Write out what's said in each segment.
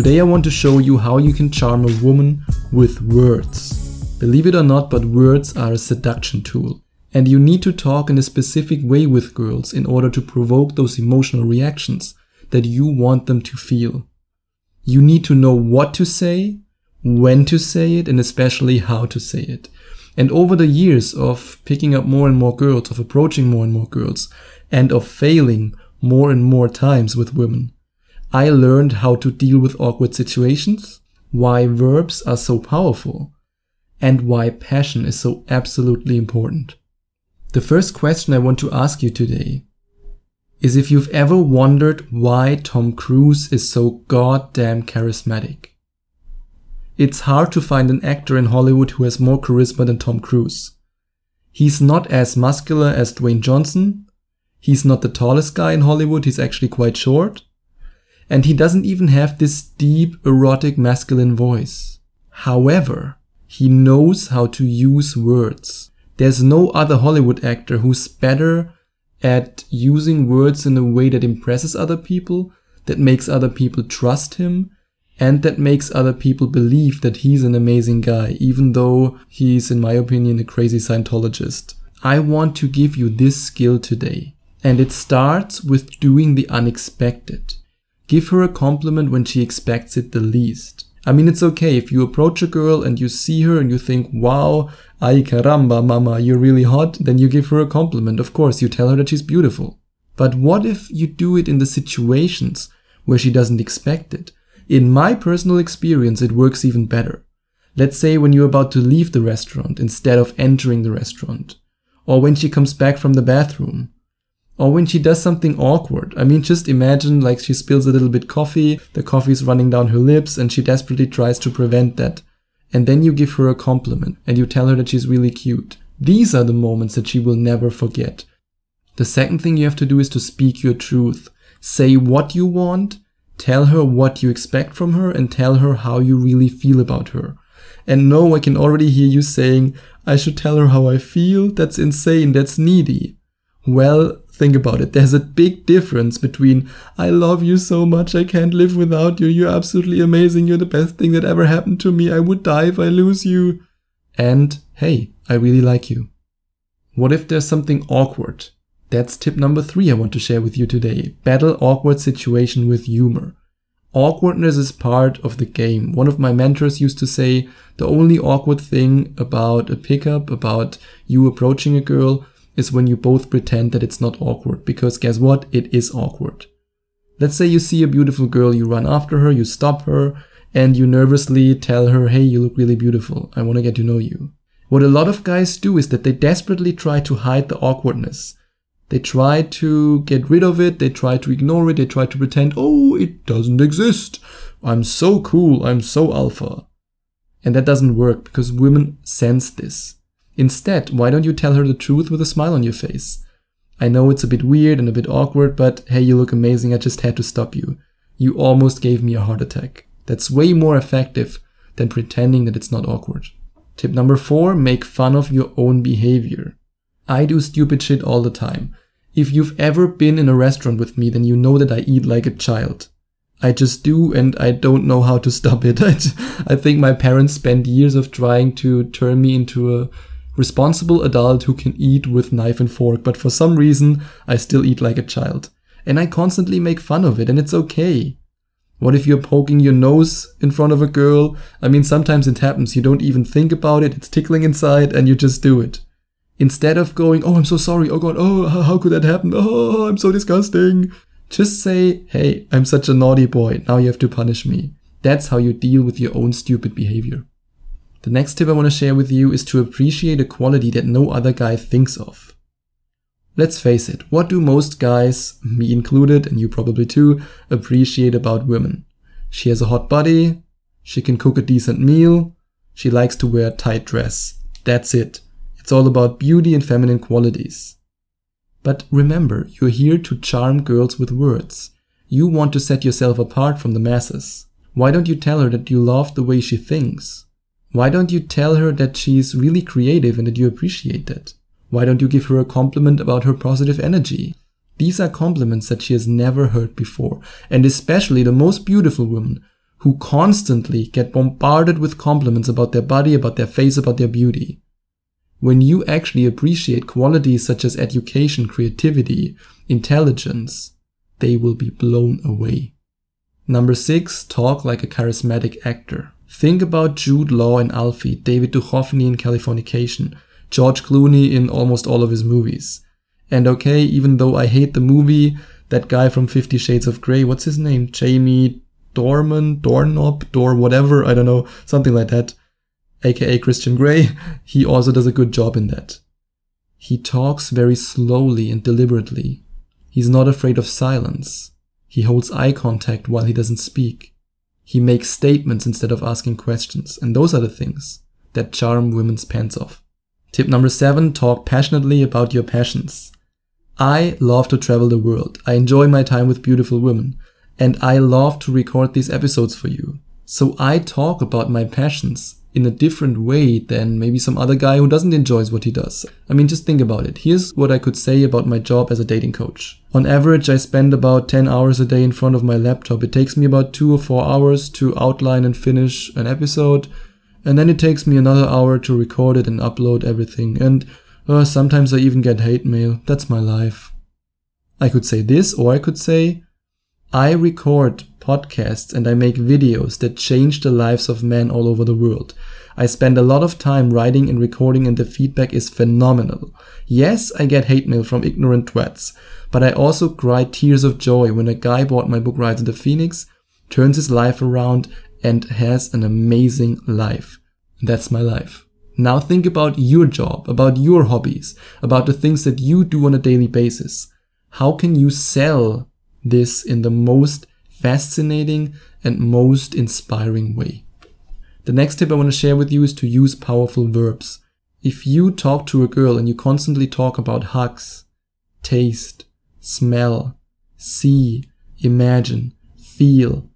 Today I want to show you how you can charm a woman with words. Believe it or not, but words are a seduction tool. And you need to talk in a specific way with girls in order to provoke those emotional reactions that you want them to feel. You need to know what to say, when to say it, and especially how to say it. And over the years of picking up more and more girls, of approaching more and more girls, and of failing more and more times with women, I learned how to deal with awkward situations, why verbs are so powerful, and why passion is so absolutely important. The first question I want to ask you today is if you've ever wondered why Tom Cruise is so goddamn charismatic. It's hard to find an actor in Hollywood who has more charisma than Tom Cruise. He's not as muscular as Dwayne Johnson. He's not the tallest guy in Hollywood, he's actually quite short. And he doesn't even have this deep, erotic, masculine voice. However, he knows how to use words. There's no other Hollywood actor who's better at using words in a way that impresses other people, that makes other people trust him, and that makes other people believe that he's an amazing guy, even though he's, in my opinion, a crazy Scientologist. I want to give you this skill today. And it starts with doing the unexpected. Give her a compliment when she expects it the least. I mean, it's okay if you approach a girl and you see her and you think, wow, ay caramba, mama, you're really hot, then you give her a compliment. Of course, you tell her that she's beautiful. But what if you do it in the situations where she doesn't expect it? In my personal experience, it works even better. Let's say when you're about to leave the restaurant instead of entering the restaurant. Or when she comes back from the bathroom or when she does something awkward. I mean, just imagine like she spills a little bit coffee, the coffee is running down her lips, and she desperately tries to prevent that. And then you give her a compliment and you tell her that she's really cute. These are the moments that she will never forget. The second thing you have to do is to speak your truth. Say what you want, tell her what you expect from her, and tell her how you really feel about her. And no, I can already hear you saying, I should tell her how I feel. That's insane. That's needy. Well, think about it. There's a big difference between I love you so much, I can't live without you, you're absolutely amazing, you're the best thing that ever happened to me, I would die if I lose you, and hey, I really like you. What if there's something awkward? That's tip number three I want to share with you today. Battle awkward situation with humor. Awkwardness is part of the game. One of my mentors used to say the only awkward thing about a pickup, about you approaching a girl, is when you both pretend that it's not awkward, because guess what? It is awkward. Let's say you see a beautiful girl, you run after her, you stop her, and you nervously tell her, hey, you look really beautiful, I want to get to know you. What a lot of guys do is that they desperately try to hide the awkwardness. They try to get rid of it, they try to ignore it, they try to pretend, oh, it doesn't exist. I'm so cool, I'm so alpha. And that doesn't work because women sense this. Instead, why don't you tell her the truth with a smile on your face? I know it's a bit weird and a bit awkward, but hey, you look amazing. I just had to stop you. You almost gave me a heart attack. That's way more effective than pretending that it's not awkward. Tip number four, make fun of your own behavior. I do stupid shit all the time. If you've ever been in a restaurant with me, then you know that I eat like a child. I just do and I don't know how to stop it. I think my parents spent years of trying to turn me into a responsible adult who can eat with knife and fork, but for some reason I still eat like a child. And I constantly make fun of it, and it's okay. What if you're poking your nose in front of a girl? I mean, sometimes it happens. You don't even think about it. It's tickling inside and you just do it. Instead of going, oh, I'm so sorry. Oh God. Oh, how could that happen? Oh, oh, I'm so disgusting. Just say, hey, I'm such a naughty boy. Now you have to punish me. That's how you deal with your own stupid behavior. The next tip I want to share with you is to appreciate a quality that no other guy thinks of. Let's face it, what do most guys, me included, and you probably too, appreciate about women? She has a hot body, she can cook a decent meal, She likes to wear a tight dress. That's it. It's all about beauty and feminine qualities. But remember, you're here to charm girls with words. You want to set yourself apart from the masses. Why don't you tell her that you love the way she thinks? Why don't you tell her that she's really creative and that you appreciate that? Why don't you give her a compliment about her positive energy? These are compliments that she has never heard before, and especially the most beautiful women who constantly get bombarded with compliments about their body, about their face, about their beauty. When you actually appreciate qualities such as education, creativity, intelligence, they will be blown away. Number six, talk like a charismatic actor. Think about Jude Law in Alfie, David Duchovny in Californication, George Clooney in almost all of his movies. And okay, even though I hate the movie, that guy from Fifty Shades of Grey, what's his name? Jamie Dorman, Dornop, Dor whatever, I don't know, something like that, aka Christian Grey, he also does a good job in that. He talks very slowly and deliberately. He's not afraid of silence. He holds eye contact while he doesn't speak. He makes statements instead of asking questions, and those are the things that charm women's pants off. Tip number seven, talk passionately about your passions. I love to travel the world. I enjoy my time with beautiful women, and I love to record these episodes for you. So I talk about my passions in a different way than maybe some other guy who doesn't enjoy what he does. I mean, just think about it. Here's what I could say about my job as a dating coach. On average, I spend about 10 hours a day in front of my laptop. It takes me about two or four hours to outline and finish an episode and then it takes me another hour to record it and upload everything. And uh, sometimes I even get hate mail. That's my life. I could say this, or I could say, I record podcasts and I make videos that change the lives of men all over the world. I spend a lot of time writing and recording and the feedback is phenomenal. Yes, I get hate mail from ignorant twats, but I also cry tears of joy when a guy bought my book Rise of the Phoenix, turns his life around and has an amazing life. That's my life. Now think about your job, about your hobbies, about the things that you do on a daily basis. How can you sell this in the most fascinating and most inspiring way? The next tip I want to share with you is to use powerful verbs. If you talk to a girl and you constantly talk about hugs, taste, smell, see, imagine, feel,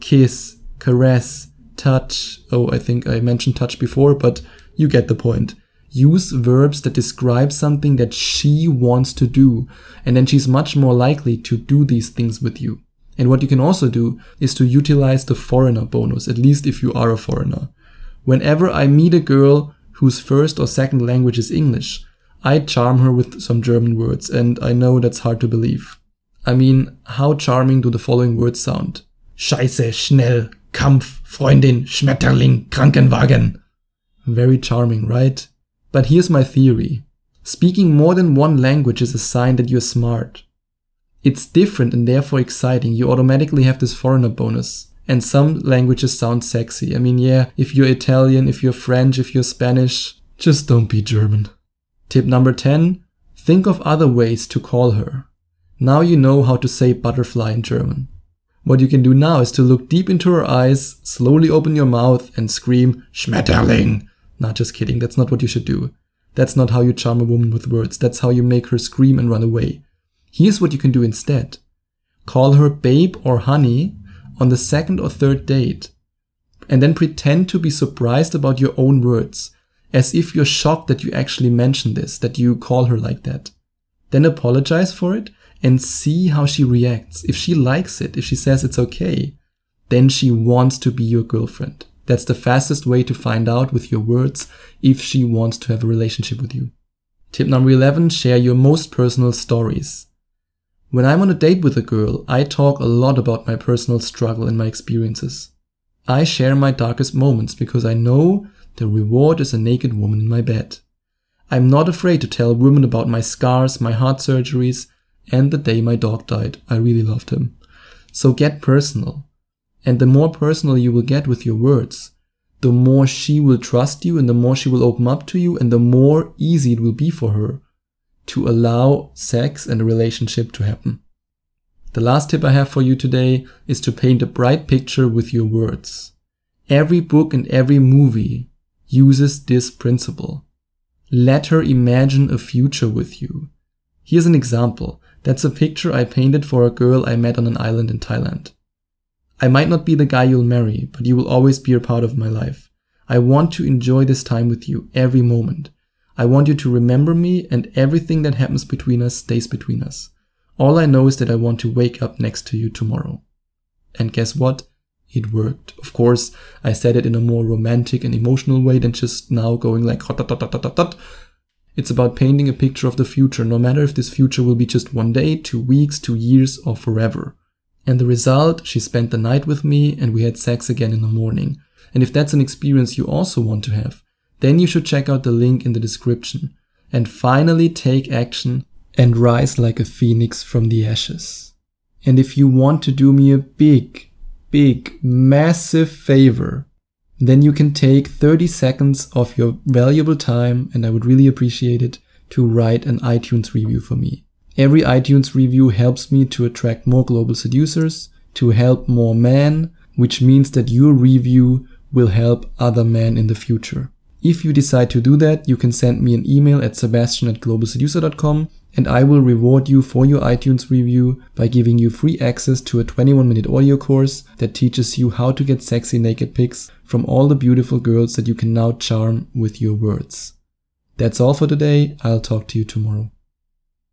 kiss, caress, touch. Oh, I think I mentioned touch before, but you get the point. Use verbs that describe something that she wants to do, and then she's much more likely to do these things with you. And what you can also do is to utilize the foreigner bonus, at least if you are a foreigner. Whenever I meet a girl whose first or second language is English, I charm her with some German words, and I know that's hard to believe. I mean, how charming do the following words sound? Scheiße, schnell, Kampf, Freundin, Schmetterling, Krankenwagen. Very charming, right? But here's my theory. Speaking more than one language is a sign that you're smart. It's different and therefore exciting. You automatically have this foreigner bonus. And some languages sound sexy. I mean, yeah, if you're Italian, if you're French, if you're Spanish, just don't be German. Tip number 10 think of other ways to call her. Now you know how to say butterfly in German. What you can do now is to look deep into her eyes, slowly open your mouth and scream, Schmetterling! Not just kidding, that's not what you should do. That's not how you charm a woman with words, that's how you make her scream and run away. Here's what you can do instead. Call her babe or honey on the second or third date. And then pretend to be surprised about your own words, as if you're shocked that you actually mentioned this, that you call her like that. Then apologize for it and see how she reacts. If she likes it, if she says it's okay, then she wants to be your girlfriend. That's the fastest way to find out with your words if she wants to have a relationship with you. Tip number 11 share your most personal stories. When I'm on a date with a girl, I talk a lot about my personal struggle and my experiences. I share my darkest moments because I know the reward is a naked woman in my bed. I'm not afraid to tell women about my scars, my heart surgeries, and the day my dog died. I really loved him. So get personal. And the more personal you will get with your words, the more she will trust you and the more she will open up to you and the more easy it will be for her to allow sex and a relationship to happen. The last tip I have for you today is to paint a bright picture with your words. Every book and every movie uses this principle. Let her imagine a future with you. Here's an example. That's a picture I painted for a girl I met on an island in Thailand. I might not be the guy you'll marry, but you will always be a part of my life. I want to enjoy this time with you every moment. I want you to remember me and everything that happens between us stays between us. All I know is that I want to wake up next to you tomorrow. And guess what? It worked. Of course, I said it in a more romantic and emotional way than just now going like It's about painting a picture of the future, no matter if this future will be just one day, two weeks, two years, or forever. And the result, she spent the night with me and we had sex again in the morning. And if that's an experience you also want to have, then you should check out the link in the description and finally take action and rise like a phoenix from the ashes. And if you want to do me a big, big, massive favor, then you can take 30 seconds of your valuable time, and I would really appreciate it, to write an iTunes review for me. Every iTunes review helps me to attract more global seducers, to help more men, which means that your review will help other men in the future. If you decide to do that, you can send me an email at sebastian at globalseducer.com and I will reward you for your iTunes review by giving you free access to a 21 minute audio course that teaches you how to get sexy naked pics from all the beautiful girls that you can now charm with your words. That's all for today. I'll talk to you tomorrow.